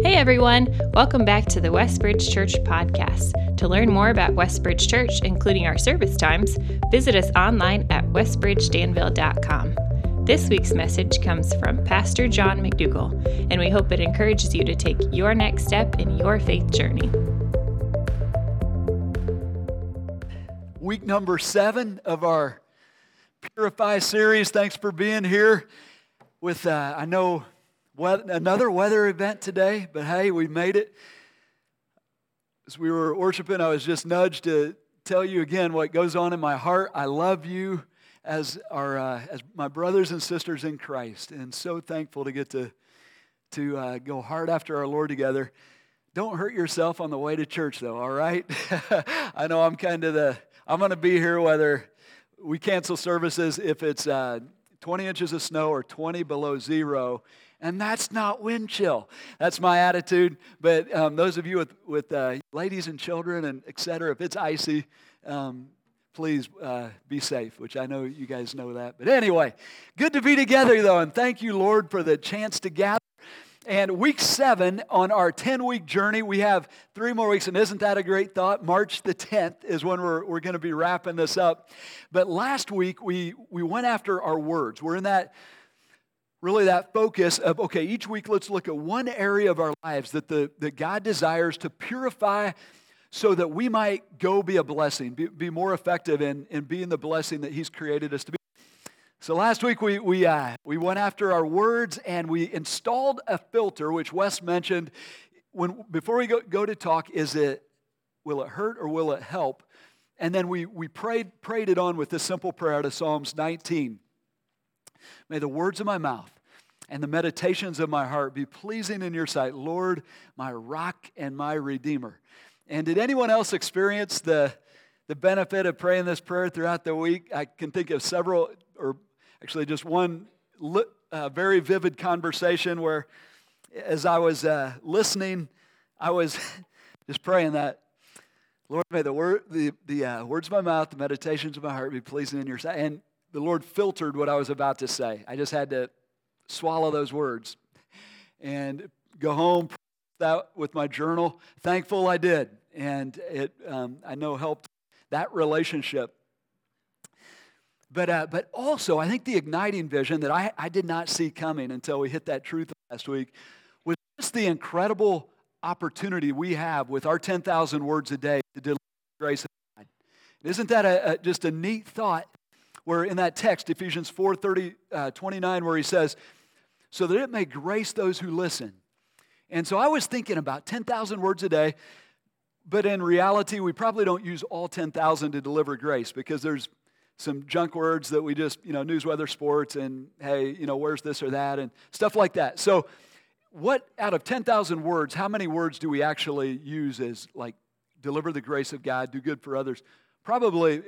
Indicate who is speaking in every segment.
Speaker 1: Hey everyone, welcome back to the Westbridge Church podcast. To learn more about Westbridge Church, including our service times, visit us online at westbridgedanville.com. This week's message comes from Pastor John McDougall, and we hope it encourages you to take your next step in your faith journey.
Speaker 2: Week number seven of our Purify series. Thanks for being here with, uh, I know another weather event today, but hey, we made it. As we were worshiping, I was just nudged to tell you again what goes on in my heart. I love you as our uh, as my brothers and sisters in Christ, and so thankful to get to to uh, go hard after our Lord together. Don't hurt yourself on the way to church, though. All right. I know I'm kind of the I'm going to be here whether we cancel services if it's uh, 20 inches of snow or 20 below zero and that's not wind chill. That's my attitude. But um, those of you with, with uh, ladies and children and et cetera, if it's icy, um, please uh, be safe, which I know you guys know that. But anyway, good to be together though, and thank you, Lord, for the chance to gather. And week seven on our 10 week journey, we have three more weeks. And isn't that a great thought? March the 10th is when we're, we're going to be wrapping this up. But last week, we, we went after our words. We're in that really that focus of okay each week let's look at one area of our lives that, the, that god desires to purify so that we might go be a blessing be, be more effective in, in being the blessing that he's created us to be. So last week we, we, uh, we went after our words and we installed a filter which wes mentioned. When, before we go, go to talk is it will it hurt or will it help? And then we, we prayed, prayed it on with this simple prayer out of psalms 19 May the words of my mouth and the meditations of my heart be pleasing in your sight, Lord, my rock and my redeemer. And did anyone else experience the, the benefit of praying this prayer throughout the week? I can think of several, or actually just one uh, very vivid conversation where, as I was uh, listening, I was just praying that, Lord, may the, word, the, the uh, words of my mouth, the meditations of my heart be pleasing in your sight. And the Lord filtered what I was about to say. I just had to swallow those words and go home that with my journal. Thankful I did, and it um, I know helped that relationship. But uh, but also, I think the igniting vision that I, I did not see coming until we hit that truth last week was just the incredible opportunity we have with our 10,000 words a day to deliver grace. Isn't that a, a, just a neat thought? Where in that text, Ephesians 4 30, uh, 29, where he says, So that it may grace those who listen. And so I was thinking about 10,000 words a day, but in reality, we probably don't use all 10,000 to deliver grace because there's some junk words that we just, you know, news, weather, sports, and hey, you know, where's this or that, and stuff like that. So, what out of 10,000 words, how many words do we actually use as like deliver the grace of God, do good for others? Probably,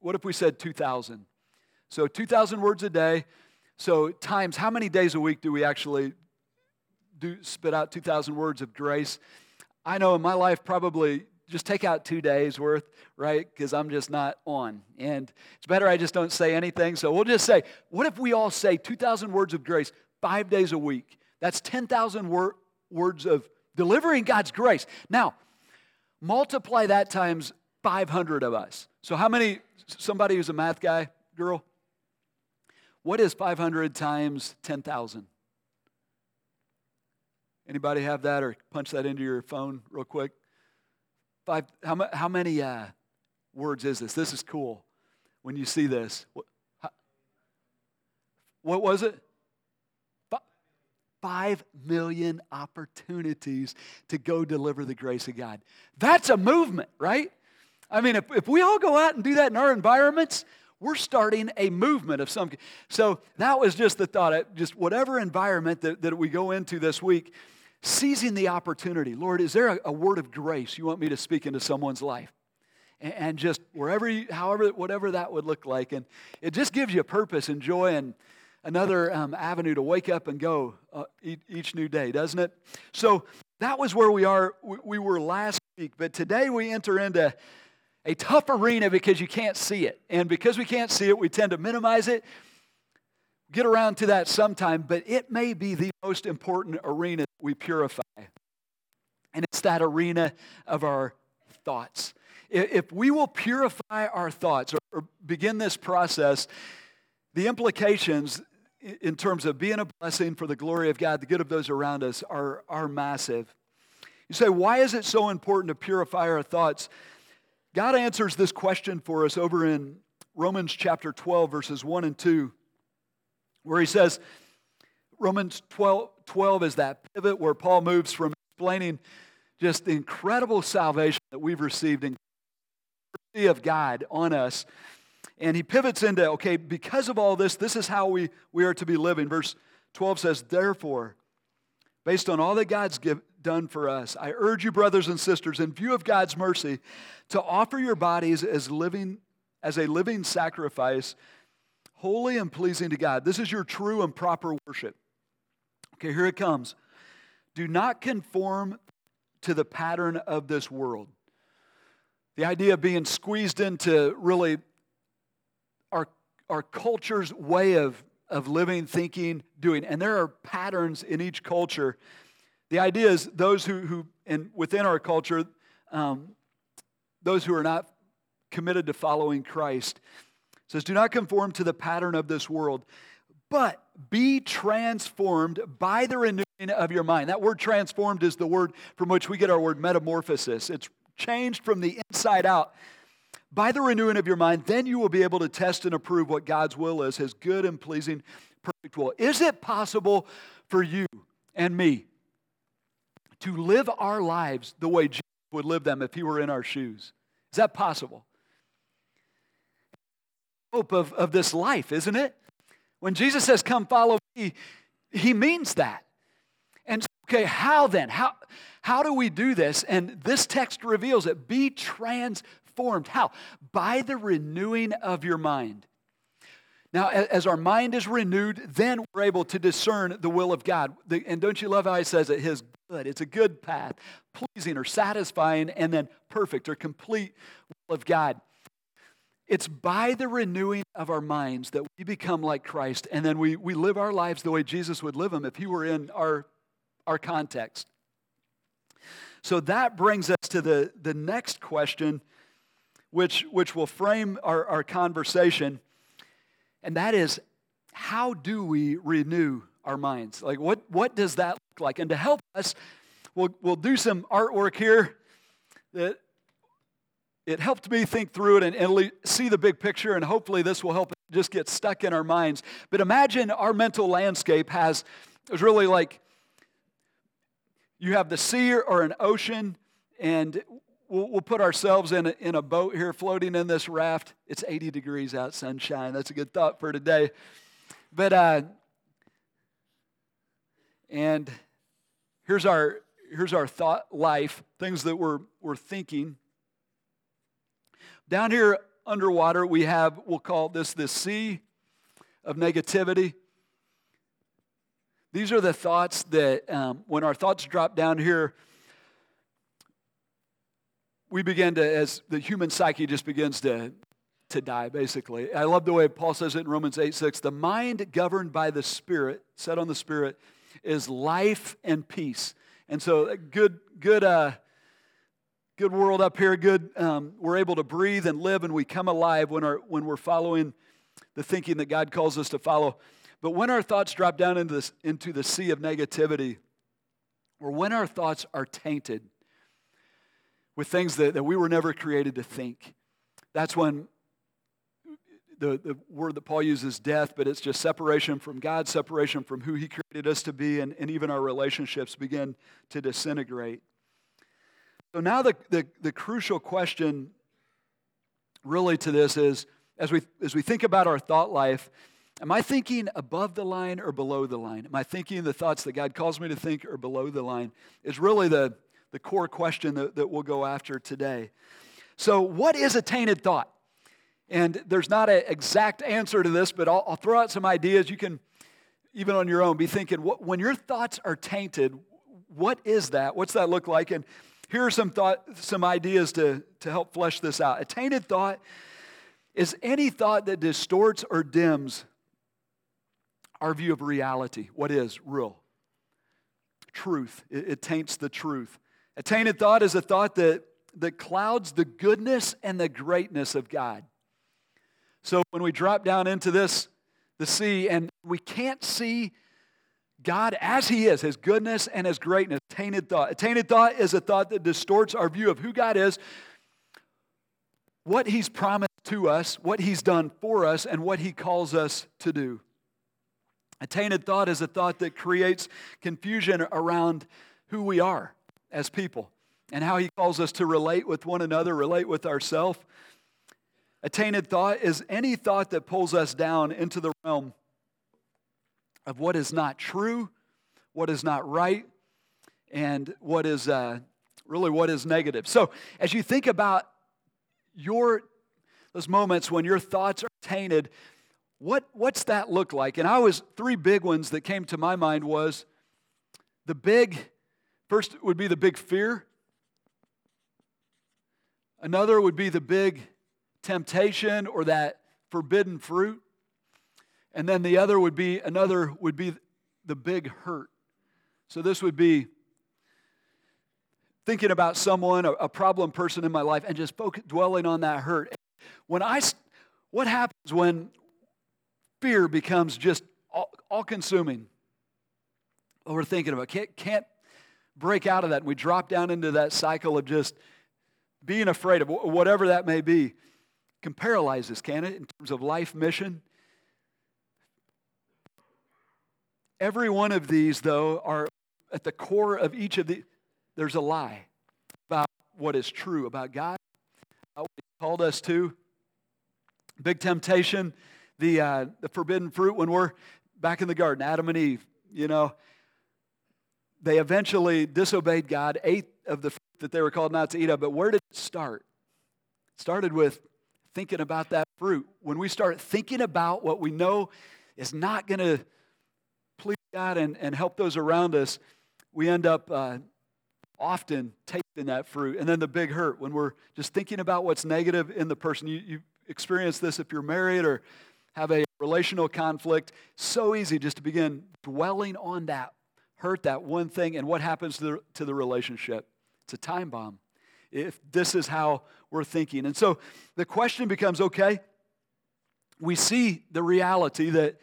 Speaker 2: what if we said 2,000? So 2,000 words a day. So times how many days a week do we actually do spit out 2,000 words of grace? I know in my life probably just take out two days worth, right? Because I'm just not on. And it's better I just don't say anything. So we'll just say, what if we all say 2,000 words of grace five days a week? That's 10,000 wor- words of delivering God's grace. Now, multiply that times 500 of us. So how many, somebody who's a math guy, girl? What is 500 times 10,000? Anybody have that or punch that into your phone real quick? Five, how, how many uh, words is this? This is cool when you see this. What, how, what was it? Five million opportunities to go deliver the grace of God. That's a movement, right? I mean, if, if we all go out and do that in our environments, we're starting a movement of some. So that was just the thought. of Just whatever environment that, that we go into this week, seizing the opportunity. Lord, is there a, a word of grace you want me to speak into someone's life? And, and just wherever, you, however, whatever that would look like, and it just gives you a purpose and joy and another um, avenue to wake up and go uh, each, new day, doesn't it? So that was where we are. We, we were last week, but today we enter into a tough arena because you can't see it. And because we can't see it, we tend to minimize it. Get around to that sometime, but it may be the most important arena we purify. And it's that arena of our thoughts. If we will purify our thoughts or, begin this process, the implications in terms of being a blessing for the glory of God, the good of those around us, are, are massive. You say, why is it so important to purify our thoughts? God answers this question for us over in Romans chapter 12, verses 1 and 2, where he says, Romans 12, 12 is that pivot where Paul moves from explaining just the incredible salvation that we've received in mercy of God on us. And he pivots into, okay, because of all this, this is how we, we are to be living. Verse 12 says, Therefore, based on all that God's give, done for us, I urge you, brothers and sisters, in view of God's mercy, to offer your bodies as living as a living sacrifice, holy and pleasing to God. This is your true and proper worship. Okay, here it comes. Do not conform to the pattern of this world. The idea of being squeezed into really our, our culture's way of, of living, thinking, doing. And there are patterns in each culture. The idea is those who, who and within our culture, um, those who are not committed to following Christ, says, Do not conform to the pattern of this world, but be transformed by the renewing of your mind. That word transformed is the word from which we get our word metamorphosis. It's changed from the inside out. By the renewing of your mind, then you will be able to test and approve what God's will is, his good and pleasing, perfect will. Is it possible for you and me to live our lives the way Jesus would live them if he were in our shoes? Is that possible? Hope of, of this life, isn't it? When Jesus says, Come follow me, he means that. And okay, how then? How, how do we do this? And this text reveals it. Be transformed. How? By the renewing of your mind. Now, as our mind is renewed, then we're able to discern the will of God. And don't you love how he says it? His good. It's a good path, pleasing or satisfying, and then perfect or complete will of God. It's by the renewing of our minds that we become like Christ, and then we, we live our lives the way Jesus would live them if he were in our, our context. So that brings us to the, the next question, which, which will frame our, our conversation, and that is how do we renew our minds? Like, what, what does that look like? And to help us, we'll, we'll do some artwork here that it helped me think through it and, and see the big picture, and hopefully this will help just get stuck in our minds. But imagine our mental landscape has, is really like you have the sea or an ocean, and we'll, we'll put ourselves in a, in a boat here floating in this raft. It's 80 degrees out, sunshine. That's a good thought for today. But, uh, and here's our, here's our thought life, things that we're, we're thinking. Down here underwater, we have, we'll call this the sea of negativity. These are the thoughts that, um, when our thoughts drop down here, we begin to, as the human psyche just begins to, to die, basically. I love the way Paul says it in Romans 8 6. The mind governed by the Spirit, set on the Spirit, is life and peace. And so, good, good, uh, good world up here, good. Um, we're able to breathe and live and we come alive when, our, when we're following the thinking that God calls us to follow. But when our thoughts drop down into, this, into the sea of negativity, or when our thoughts are tainted with things that, that we were never created to think, that's when the, the word that Paul uses death, but it's just separation from God, separation from who he created us to be, and, and even our relationships begin to disintegrate. So now the, the, the crucial question really to this is as we, as we think about our thought life, am I thinking above the line or below the line? Am I thinking the thoughts that God calls me to think or below the line? Is really the, the core question that, that we'll go after today. So, what is a tainted thought? And there's not an exact answer to this, but I'll, I'll throw out some ideas. You can, even on your own, be thinking, what, when your thoughts are tainted, what is that? What's that look like? And here are some thought, some ideas to, to help flesh this out. A tainted thought is any thought that distorts or dims our view of reality. What is real? Truth. It, it taints the truth. A tainted thought is a thought that, that clouds the goodness and the greatness of God. So when we drop down into this, the sea, and we can't see God as He is, His goodness and His greatness, tainted thought. A tainted thought is a thought that distorts our view of who God is, what He's promised to us, what He's done for us, and what He calls us to do. A tainted thought is a thought that creates confusion around who we are as people and how He calls us to relate with one another, relate with ourselves. A tainted thought is any thought that pulls us down into the realm of what is not true, what is not right, and what is uh, really what is negative. So, as you think about your those moments when your thoughts are tainted, what, what's that look like? And I was three big ones that came to my mind was the big, first would be the big fear. Another would be the big temptation or that forbidden fruit. And then the other would be, another would be the big hurt. So this would be thinking about someone, a, problem person in my life, and just dwelling on that hurt. When I, what happens when fear becomes just all, all consuming? We're thinking about can't, can't break out of that. And We drop down into that cycle of just being afraid of whatever that may be. Can paralyze us, can it, in terms of life mission? Every one of these, though, are at the core of each of the, there's a lie about what is true about God, about what He called us to. Big temptation, the, uh, the forbidden fruit when we're back in the garden, Adam and Eve, you know, they eventually disobeyed God, ate of the fruit that they were called not to eat of. But where did it start? It started with thinking about that fruit. When we start thinking about what we know is not going to please God and, and help those around us, we end up uh, often tasting that fruit. And then the big hurt when we're just thinking about what's negative in the person. You, you experience this if you're married or have a relational conflict. So easy just to begin dwelling on that hurt, that one thing, and what happens to the, to the relationship. It's a time bomb. If this is how we're thinking. And so the question becomes okay, we see the reality that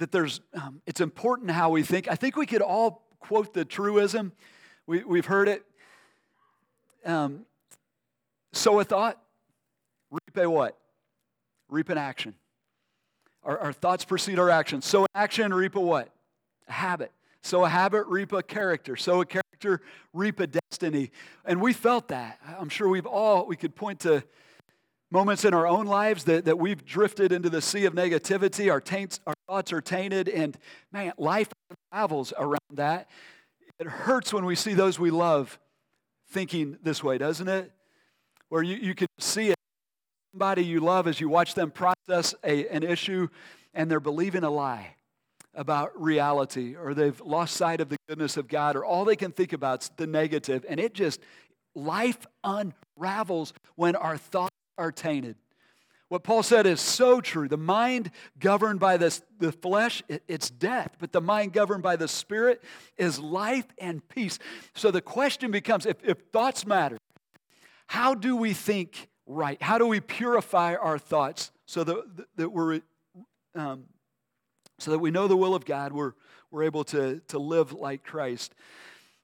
Speaker 2: that there's, um, it's important how we think. I think we could all quote the truism. We, we've heard it. Um, sow a thought, reap a what? Reap an action. Our, our thoughts precede our actions. Sow an action, reap a what? A habit. Sow a habit, reap a character. Sow a character, reap a destiny. And we felt that. I'm sure we've all, we could point to moments in our own lives that, that we've drifted into the sea of negativity. Our, taints, our thoughts are tainted, and man, life travels around that. It hurts when we see those we love thinking this way, doesn't it? Where you, you can see it. Somebody you love as you watch them process a, an issue and they're believing a lie about reality or they've lost sight of the goodness of God or all they can think about is the negative and it just life unravels when our thoughts are tainted. What Paul said is so true. The mind governed by this, the flesh, it, it's death, but the mind governed by the spirit is life and peace. So the question becomes if, if thoughts matter, how do we think right? How do we purify our thoughts so that, that we're um, so that we know the will of God, we're, we're able to, to live like Christ.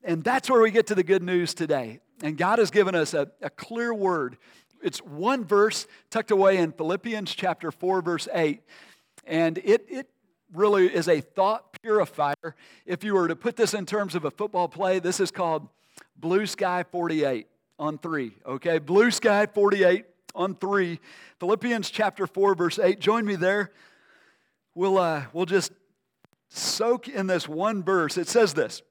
Speaker 2: And that's where we get to the good news today. And God has given us a, a clear word it's one verse tucked away in Philippians chapter 4, verse 8. And it, it really is a thought purifier. If you were to put this in terms of a football play, this is called Blue Sky 48 on three. Okay, Blue Sky 48 on three. Philippians chapter 4, verse 8. Join me there. We'll, uh, we'll just soak in this one verse. It says this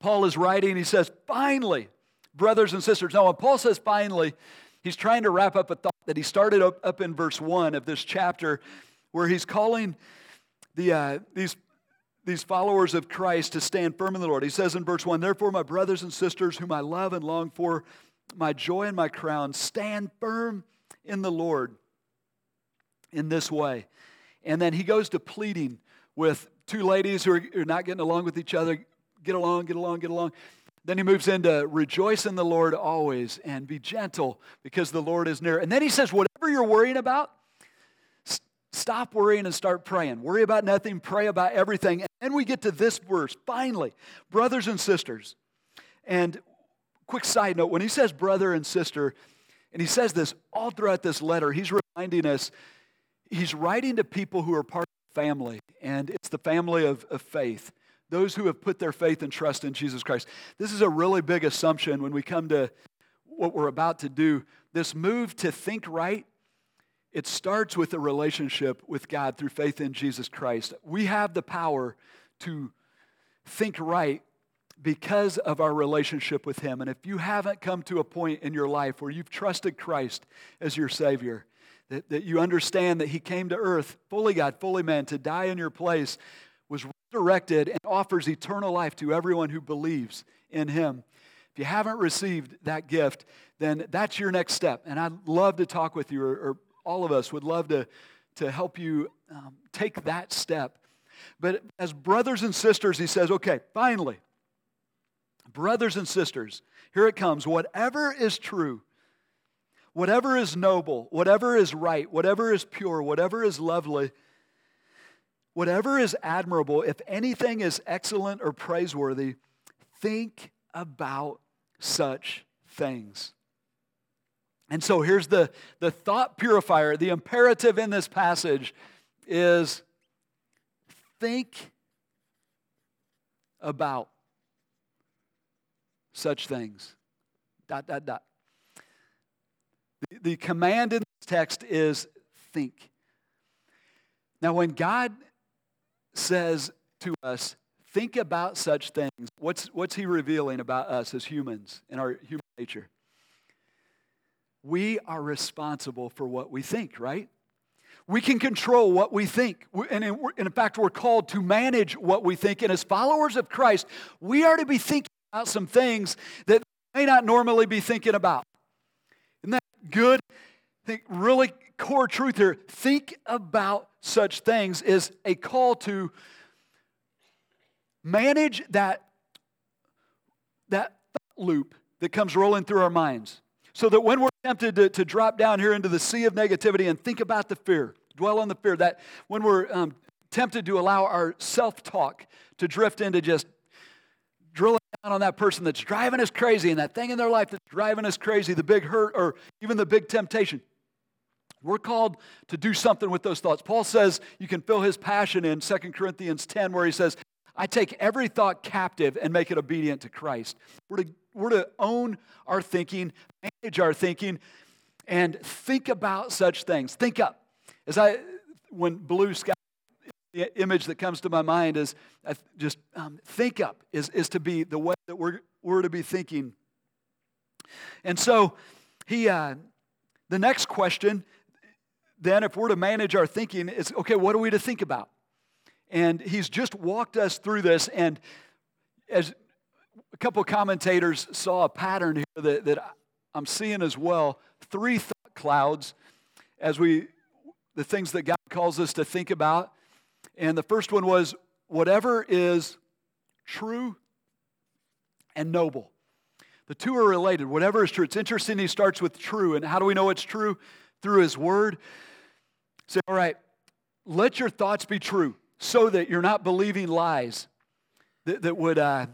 Speaker 2: Paul is writing, he says, Finally, brothers and sisters. Now, when Paul says finally, he's trying to wrap up a thought that he started up, up in verse 1 of this chapter, where he's calling the, uh, these, these followers of Christ to stand firm in the Lord. He says in verse 1 Therefore, my brothers and sisters, whom I love and long for, my joy and my crown, stand firm in the Lord in this way. And then he goes to pleading with two ladies who are, not getting along with each other. Get along, get along, get along Then he moves into rejoice in the Lord always and be gentle because the Lord is near. And then he says, whatever you're worrying about, stop worrying and start praying. Worry about nothing, pray about everything. And then we get to this verse, finally, brothers and sisters. And quick side note when he says brother and sister, and he says this all throughout this letter, he's reminding us he's writing to people who are part of the family, and it's the family of, of faith those who have put their faith and trust in Jesus Christ. This is a really big assumption when we come to what we're about to do. This move to think right, it starts with a relationship with God through faith in Jesus Christ. We have the power to think right because of our relationship with Him. And if you haven't come to a point in your life where you've trusted Christ as your Savior, that, that you understand that He came to earth, fully God, fully man, to die in your place, was resurrected and offers eternal life to everyone who believes in him. If you haven't received that gift, then that's your next step. And I'd love to talk with you, or, or all of us would love to, to help you um, take that step. But as brothers and sisters, he says, okay, finally, brothers and sisters, here it comes. Whatever is true, whatever is noble, whatever is right, whatever is pure, whatever is lovely, Whatever is admirable, if anything is excellent or praiseworthy, think about such things. And so here's the, the thought purifier. The imperative in this passage is think about such things. Dot, dot, dot. The, command in this text is think. Now, when God says to us, think about such things. What's, what's he revealing about us as humans and our human nature? We are responsible for what we think, right? We can control what we think. And in, in fact, we're called to manage what we think. And as followers of Christ, we are to be thinking about some things that may not normally be thinking about. Good? Think really core truth here. Think about such things is a call to manage that, that loop that comes rolling through our minds. So that when we're tempted to, to drop down here into the sea of negativity and think about the fear, dwell on the fear, that when we're um, tempted to allow our self talk to drift into just drilling down on that person that's driving us crazy and that thing in their life that's driving us crazy, the big hurt or even the big temptation. We're called to do something with those thoughts. Paul says you can feel his passion in 2 Corinthians 10, where he says, I take every thought captive and make it obedient to Christ. We're to, we're to own our thinking, manage our thinking, and think about such things. Think up. As I, when blue sky, image that comes to my mind is just um, think up, is, is to be the way that we're, we're to be thinking. And so he, uh, the next question then, if we're to manage our thinking, is okay, what are we to think about? And he's just walked us through this. And as a couple commentators saw a pattern here that, that I'm seeing as well three thought clouds as we, the things that God calls us to think about. And the first one was whatever is true and noble. The two are related. Whatever is true. It's interesting he starts with true. And how do we know it's true? Through his word. Say, all right, let your thoughts be true so that you're not believing lies that, that would, uh,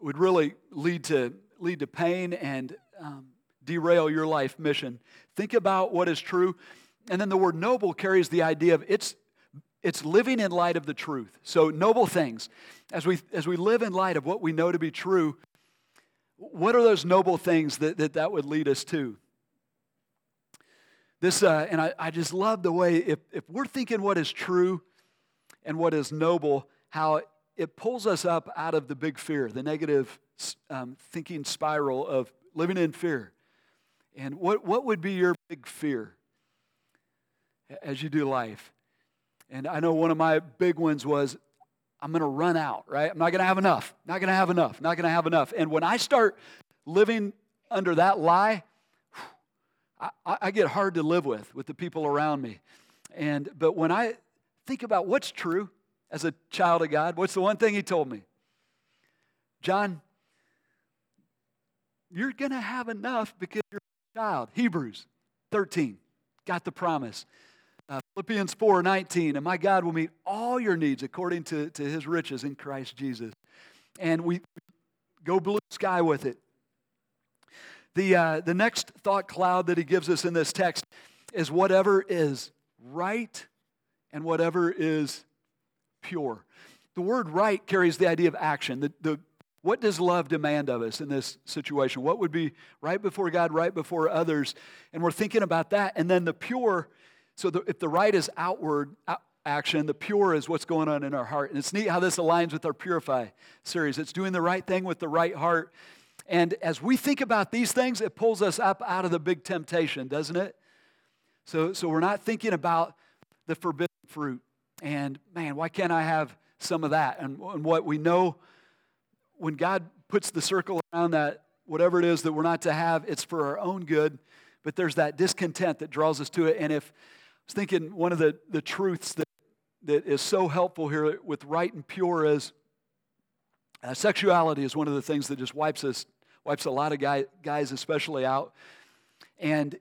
Speaker 2: would really lead to, lead to pain and um, derail your life mission. Think about what is true. And then the word noble carries the idea of it's, it's living in light of the truth. So, noble things. As we, as we live in light of what we know to be true, what are those noble things that that, that would lead us to? This, uh, and I, I just love the way, if, if we're thinking what is true and what is noble, how it pulls us up out of the big fear, the negative um, thinking spiral of living in fear. And what, what would be your big fear as you do life? And I know one of my big ones was I'm going to run out, right? I'm not going to have enough, not going to have enough, not going to have enough. And when I start living under that lie, I, I get hard to live with, with the people around me. And, but when I think about what's true as a child of God, what's the one thing he told me? John, you're going to have enough because you're a child. Hebrews 13, got the promise. Philippians 4 19, and my God will meet all your needs according to, to his riches in Christ Jesus. And we go blue sky with it. The, uh, the next thought cloud that he gives us in this text is whatever is right and whatever is pure. The word right carries the idea of action. The, the, what does love demand of us in this situation? What would be right before God, right before others? And we're thinking about that. And then the pure, so the, if the right is outward action, the pure is what's going on in our heart. And it's neat how this aligns with our Purify series. It's doing the right thing with the right heart. And as we think about these things, it pulls us up out of the big temptation, doesn't it? So, so we're not thinking about the forbidden fruit. And man, why can't I have some of that? And, and what we know when God puts the circle around that, whatever it is that we're not to have, it's for our own good. But there's that discontent that draws us to it. And if was thinking one of the, the truths that, that is so helpful here with right and pure is uh, sexuality is one of the things that just wipes us, wipes a lot of guy, guys especially out. And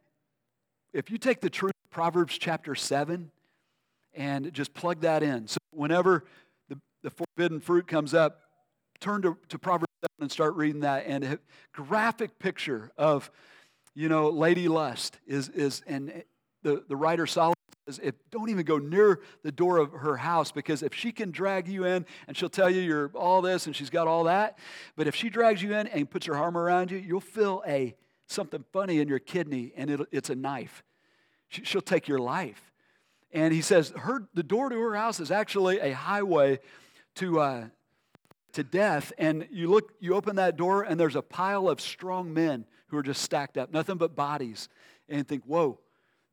Speaker 2: if you take the truth, of Proverbs chapter 7, and just plug that in. So whenever the, the forbidden fruit comes up, turn to, to Proverbs 7 and start reading that. And a graphic picture of, you know, lady lust is, is and the, the writer Solomon if, don't even go near the door of her house because if she can drag you in and she'll tell you you're all this and she's got all that, but if she drags you in and puts her arm around you, you'll feel a something funny in your kidney and it's a knife. She, she'll take your life. And he says, her, the door to her house is actually a highway to, uh, to death. And you look, you open that door, and there's a pile of strong men who are just stacked up, nothing but bodies. And think, whoa,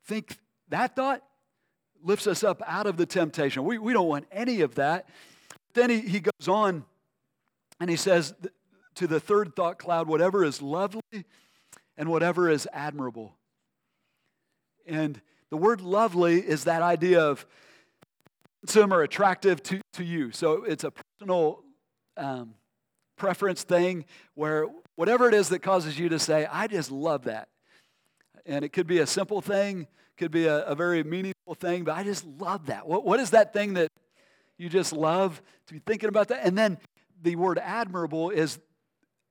Speaker 2: think that thought lifts us up out of the temptation. We, we don't want any of that. Then he, he goes on and he says to the third thought cloud, whatever is lovely and whatever is admirable. And the word lovely is that idea of some are attractive to, to you. So it's a personal um, preference thing where whatever it is that causes you to say, I just love that. And it could be a simple thing, could be a, a very meaningful thing, but I just love that. What, what is that thing that you just love to be thinking about that? And then the word admirable is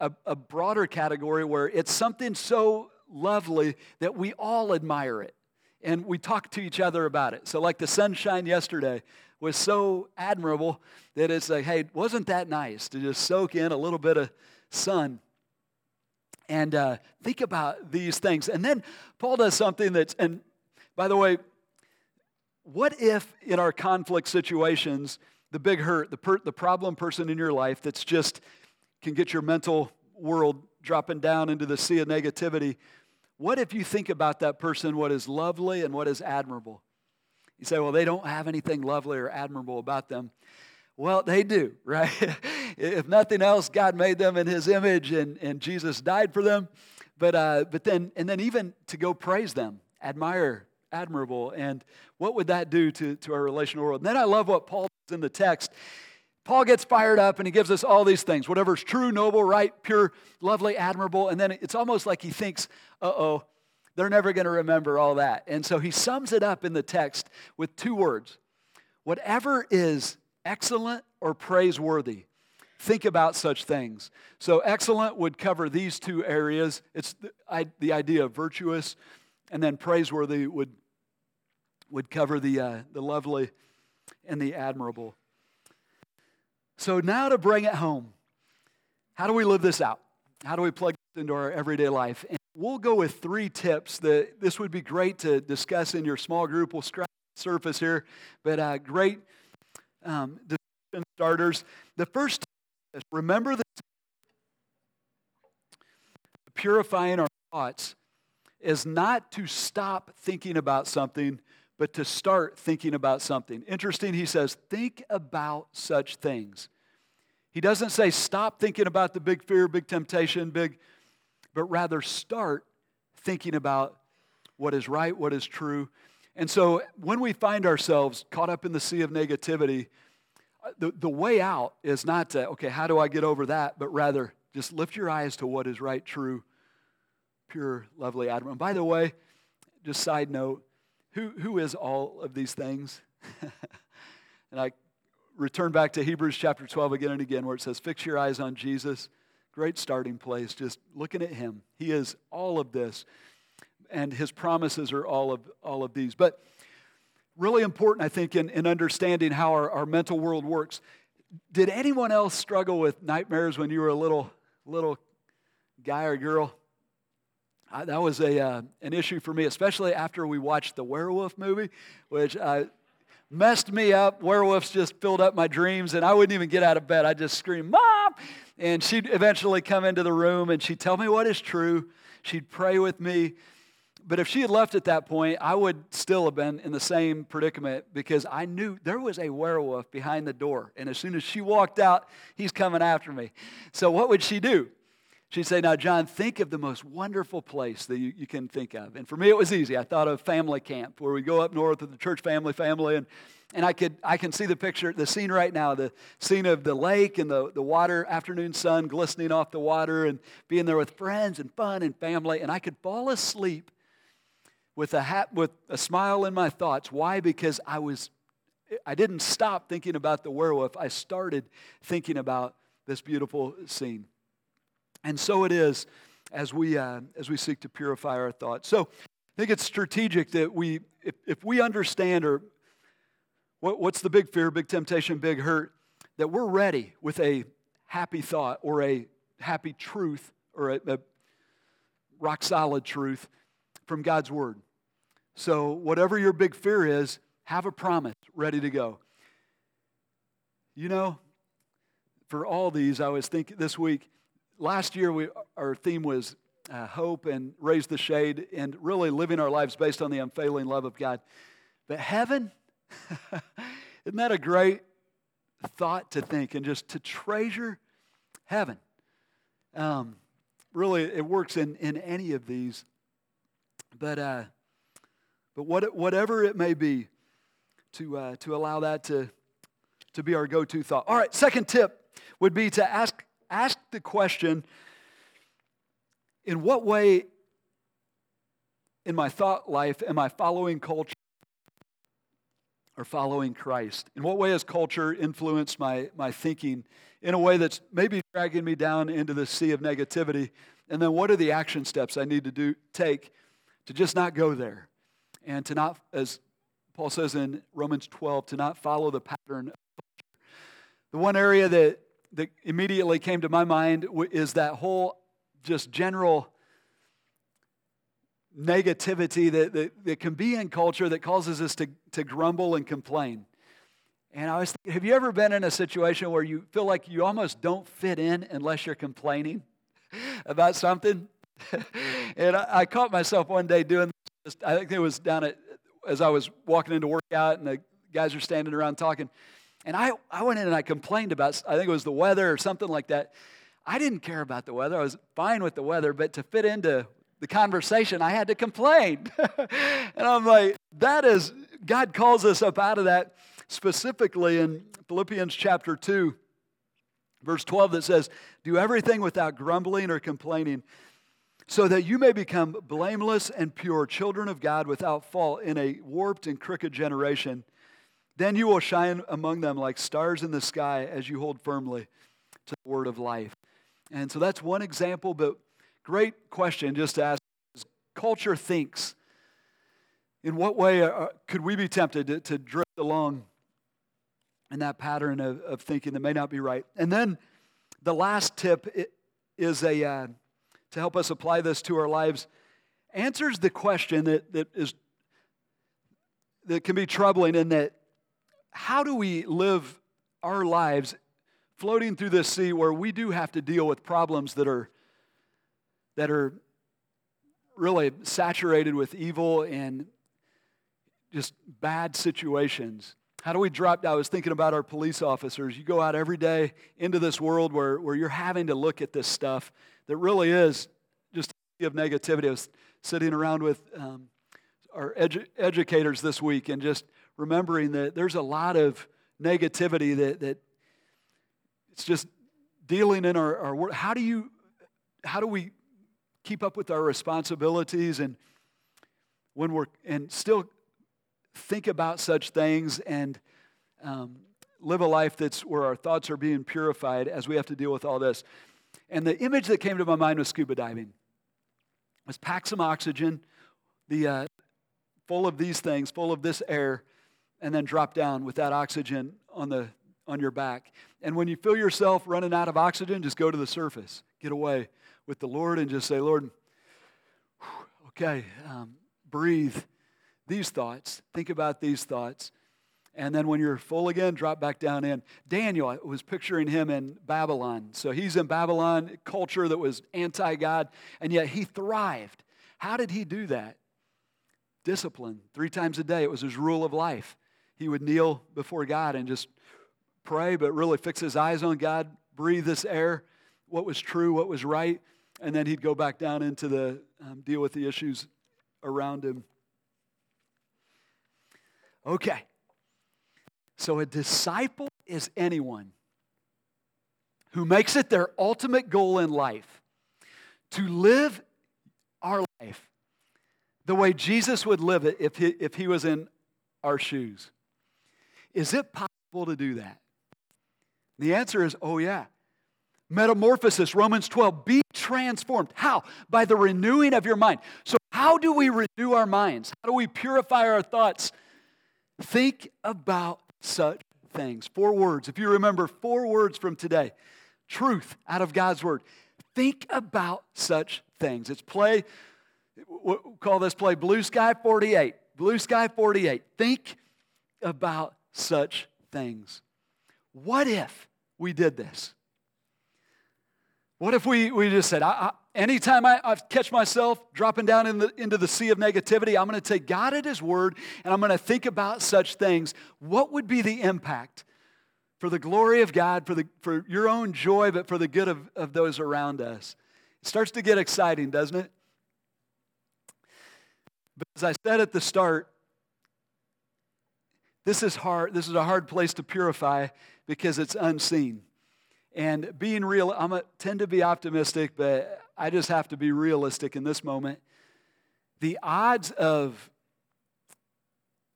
Speaker 2: a, a broader category where it's something so lovely that we all admire it and we talk to each other about it. So, like the sunshine yesterday, was so admirable that it's like, hey, wasn't that nice to just soak in a little bit of sun? And uh, think about these things. And then Paul does something that's, and by the way, what if in our conflict situations, the big hurt, the, per, the problem person in your life that's just can get your mental world dropping down into the sea of negativity, what if you think about that person, what is lovely and what is admirable? You say, well, they don't have anything lovely or admirable about them. Well, they do, right? if nothing else, God made them in His image and, and Jesus died for them. But, uh, but then, and then even to go praise them, admire, admirable. And what would that do to, to our relational world? And then I love what Paul does in the text. Paul gets fired up and he gives us all these things whatever's true, noble, right, pure, lovely, admirable. And then it's almost like he thinks, uh oh, they're never going to remember all that. And so he sums it up in the text with two words whatever is excellent or praiseworthy. Think about such things. So, excellent would cover these two areas. It's the, I, the idea of virtuous, and then praiseworthy would, would cover the, uh, the lovely and the admirable. So, now to bring it home, how do we live this out? How do we plug this into our everyday life? And We'll go with three tips that this would be great to discuss in your small group. We'll scratch the surface here, but uh, great um, discussion starters. The first is remember that purifying our thoughts is not to stop thinking about something, but to start thinking about something. Interesting, he says, think about such things. He doesn't say stop thinking about the big fear, big temptation, big but rather start thinking about what is right, what is true. And so when we find ourselves caught up in the sea of negativity, the, the way out is not to, okay, how do I get over that? But rather, just lift your eyes to what is right, true, pure, lovely Adam. And by the way, just side note, who, who is all of these things? and I return back to Hebrews chapter 12 again and again, where it says, Fix your eyes on Jesus. Great starting place, just looking at him. He is all of this, and his promises are all of, all of these. But really important, I think, in, in understanding how our, our mental world works. Did anyone else struggle with nightmares when you were a little, little guy or girl? I, that was a, uh, an issue for me, especially after we watched the werewolf movie, which uh, messed me up. Werewolves just filled up my dreams, and I wouldn't even get out of bed. I'd just scream, Mom! And she'd eventually come into the room and she'd tell me what is true. She'd pray with me. But if she had left at that point, I would still have been in the same predicament because I knew there was a werewolf behind the door. And as soon as she walked out, he's coming after me. So, what would she do? She'd say, Now, John, think of the most wonderful place that you, you can think of. And for me, it was easy. I thought of family camp, where we go up north with the church family, family, and and I could I can see the picture, the scene right now, the scene of the lake and the, the water, afternoon sun glistening off the water, and being there with friends and fun and family. And I could fall asleep with a, hat, with a smile in my thoughts. Why? Because I was, I didn't stop thinking about the werewolf. I started thinking about this beautiful scene. And so it is as we, uh, as we seek to purify our thoughts. So I think it's strategic that we, if, if we understand or what, what's the big fear, big temptation, big hurt, that we're ready with a happy thought or a happy truth or a, a rock solid truth from God's Word. So, whatever your big fear is, have a promise ready to go. You know, for all these, I was thinking this week, last year we, our theme was uh, hope and raise the shade and really living our lives based on the unfailing love of God. But heaven, isn't that a great thought to think and just to treasure heaven? Um, really, it works in, in any of these. But, uh, but what, whatever it may be, to, uh, to allow that to, to be our go to thought. All right, second tip would be to ask, ask the question in what way in my thought life am I following culture or following Christ? In what way has culture influenced my, my thinking in a way that's maybe dragging me down into the sea of negativity? And then what are the action steps I need to do, take to just not go there and to not, as Paul says in Romans 12, to not follow the pattern of culture. The one area that, that immediately came to my mind is that whole just general negativity that, that, that can be in culture that causes us to, to grumble and complain. And I was thinking, have you ever been in a situation where you feel like you almost don't fit in unless you're complaining about something? and I, I, caught myself one day doing this. I think it was down at, as I was walking into workout, and the guys are standing around talking. And I, I went in and I complained about, I think it was the weather or something like that. I didn't care about the weather. I was fine with the weather, but to fit into the conversation, I had to complain. and I'm like, that is, God calls us up out of that specifically in Philippians chapter 2, verse 12, that says, Do everything without grumbling or complaining so that you may become blameless and pure, children of God without fault in a warped and crooked generation. Then you will shine among them like stars in the sky as you hold firmly to the word of life. And so that's one example, but great question just to ask. Culture thinks. In what way are, could we be tempted to, to drift along in that pattern of, of, thinking that may not be right? And then the last tip is a. Uh, to help us apply this to our lives answers the question that, that is that can be troubling in that how do we live our lives floating through this sea where we do have to deal with problems that are that are really saturated with evil and just bad situations how do we drop down? I was thinking about our police officers. You go out every day into this world where, where you're having to look at this stuff that really is just a sea of negativity. I was sitting around with um, our edu- educators this week and just remembering that there's a lot of negativity that, that it's just dealing in our, our world. How do you, how do we keep up with our responsibilities and when we're and still think about such things and um, live a life that's where our thoughts are being purified as we have to deal with all this. And the image that came to my mind was scuba diving. Was pack some oxygen, the uh, full of these things, full of this air, and then drop down with that oxygen on the on your back. And when you feel yourself running out of oxygen, just go to the surface, get away with the Lord, and just say, Lord, okay, um, breathe these thoughts, think about these thoughts. And then when you're full again, drop back down in. Daniel, I was picturing him in Babylon. So he's in Babylon, culture that was anti God, and yet he thrived. How did he do that? Discipline. Three times a day, it was his rule of life. He would kneel before God and just pray, but really fix his eyes on God, breathe this air, what was true, what was right, and then he'd go back down into the um, deal with the issues around him. Okay. So a disciple is anyone who makes it their ultimate goal in life to live our life the way Jesus would live it if he, if he was in our shoes. Is it possible to do that? The answer is oh, yeah. Metamorphosis, Romans 12, be transformed. How? By the renewing of your mind. So, how do we renew our minds? How do we purify our thoughts? Think about such things. Four words. If you remember four words from today truth out of God's word. Think about such things. It's play, we'll call this play Blue Sky 48. Blue Sky 48. Think about such things. What if we did this? What if we, we just said, I, I, anytime I, I, catch myself dropping down in the, into the sea of negativity, I'm going to take God at His word and I'm going to think about such things. What would be the impact for the glory of God, for, the, for your own joy, but for the good of, of those around us? It starts to get exciting, doesn't it? But as I said at the start, this is hard. This is a hard place to purify because it's unseen. And being real, I'm a, tend to be optimistic, but I just have to be realistic in this moment. The odds of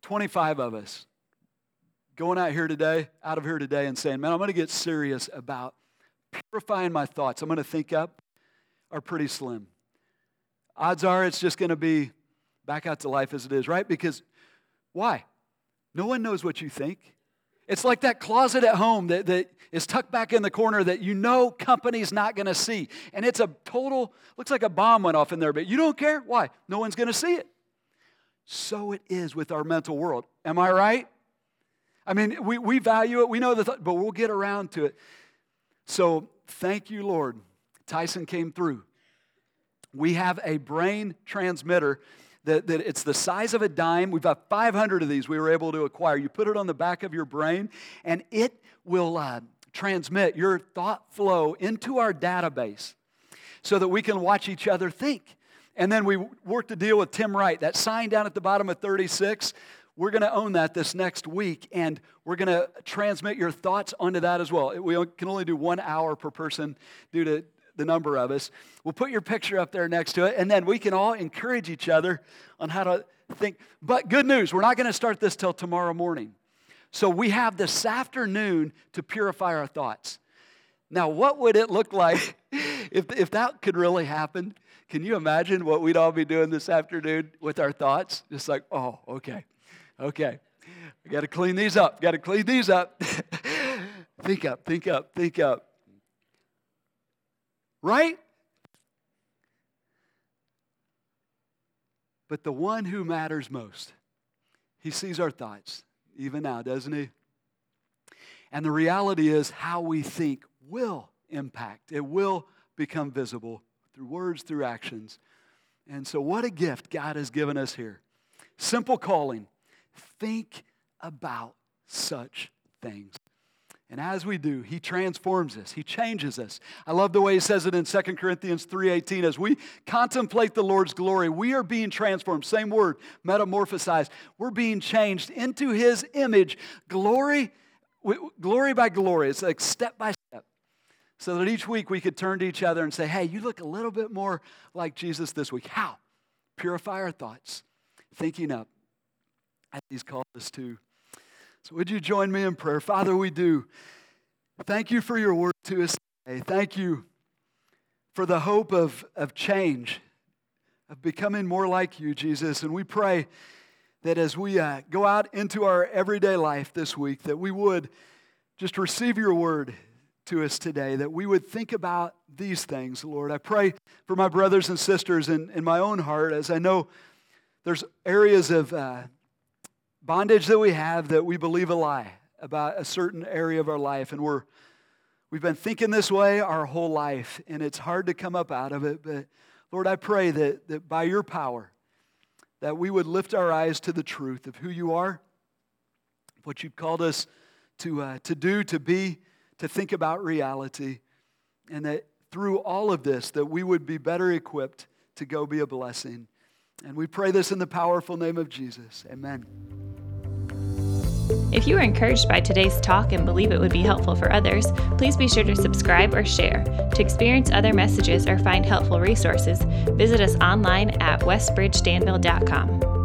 Speaker 2: 25 of us going out here today, out of here today, and saying, Man, I'm going to get serious about purifying my thoughts, I'm going to think up, are pretty slim. Odds are it's just going to be back out to life as it is, right? Because why? No one knows what you think. It's like that closet at home that, that is tucked back in the corner that you know company's not going to see. And it's a total, looks like a bomb went off in there, but you don't care. Why? No one's going to see it. So it is with our mental world. Am I right? I mean, we, we value it, we know that, but we'll get around to it. So thank you, Lord. Tyson came through. We have a brain transmitter that, that it's the size of a dime. We've got 500 of these we were able to acquire. You put it on the back of your brain, and it will uh, transmit your thought flow into our database so that we can watch each other think. And then we work to deal with Tim Wright. That sign down at the bottom of 36, we're going to own that this next week, and we're going to transmit your thoughts onto that as well. We can only do one hour per person due to the number of us. We'll put your picture up there next to it, and then we can all encourage each other on how to think. But good news, we're not going to start this till tomorrow morning. So we have this afternoon to purify our thoughts. Now, what would it look like if, if that could really happen? Can you imagine what we'd all be doing this afternoon with our thoughts? Just like, oh, okay, okay. We got to clean these up. Got to clean these up. think up, think up, think up. Right? But the one who matters most, he sees our thoughts, even now, doesn't he? And the reality is, how we think will impact, it will become visible through words, through actions. And so, what a gift God has given us here. Simple calling think about such things. And as we do, he transforms us. He changes us. I love the way he says it in 2 Corinthians 3:18 as we contemplate the Lord's glory, we are being transformed, same word, metamorphosized. We're being changed into his image, glory glory by glory. It's like step by step. so that each week we could turn to each other and say, hey, you look a little bit more like Jesus this week. How? Purify our thoughts, thinking up as He's called us to. So, would you join me in prayer? Father, we do. Thank you for your word to us today. Thank you for the hope of, of change, of becoming more like you, Jesus. And we pray that as we uh, go out into our everyday life this week, that we would just receive your word to us today, that we would think about these things, Lord. I pray for my brothers and sisters in, in my own heart as I know there's areas of uh, bondage that we have that we believe a lie about a certain area of our life, and we're We've been thinking this way our whole life, and it's hard to come up out of it. But Lord, I pray that, that by your power, that we would lift our eyes to the truth of who you are, what you've called us to, uh, to do, to be, to think about reality, and that through all of this, that we would be better equipped to go be a blessing. And we pray this in the powerful name of Jesus. Amen.
Speaker 1: If you are encouraged by today's talk and believe it would be helpful for others, please be sure to subscribe or share. To experience other messages or find helpful resources, visit us online at westbridgedanville.com.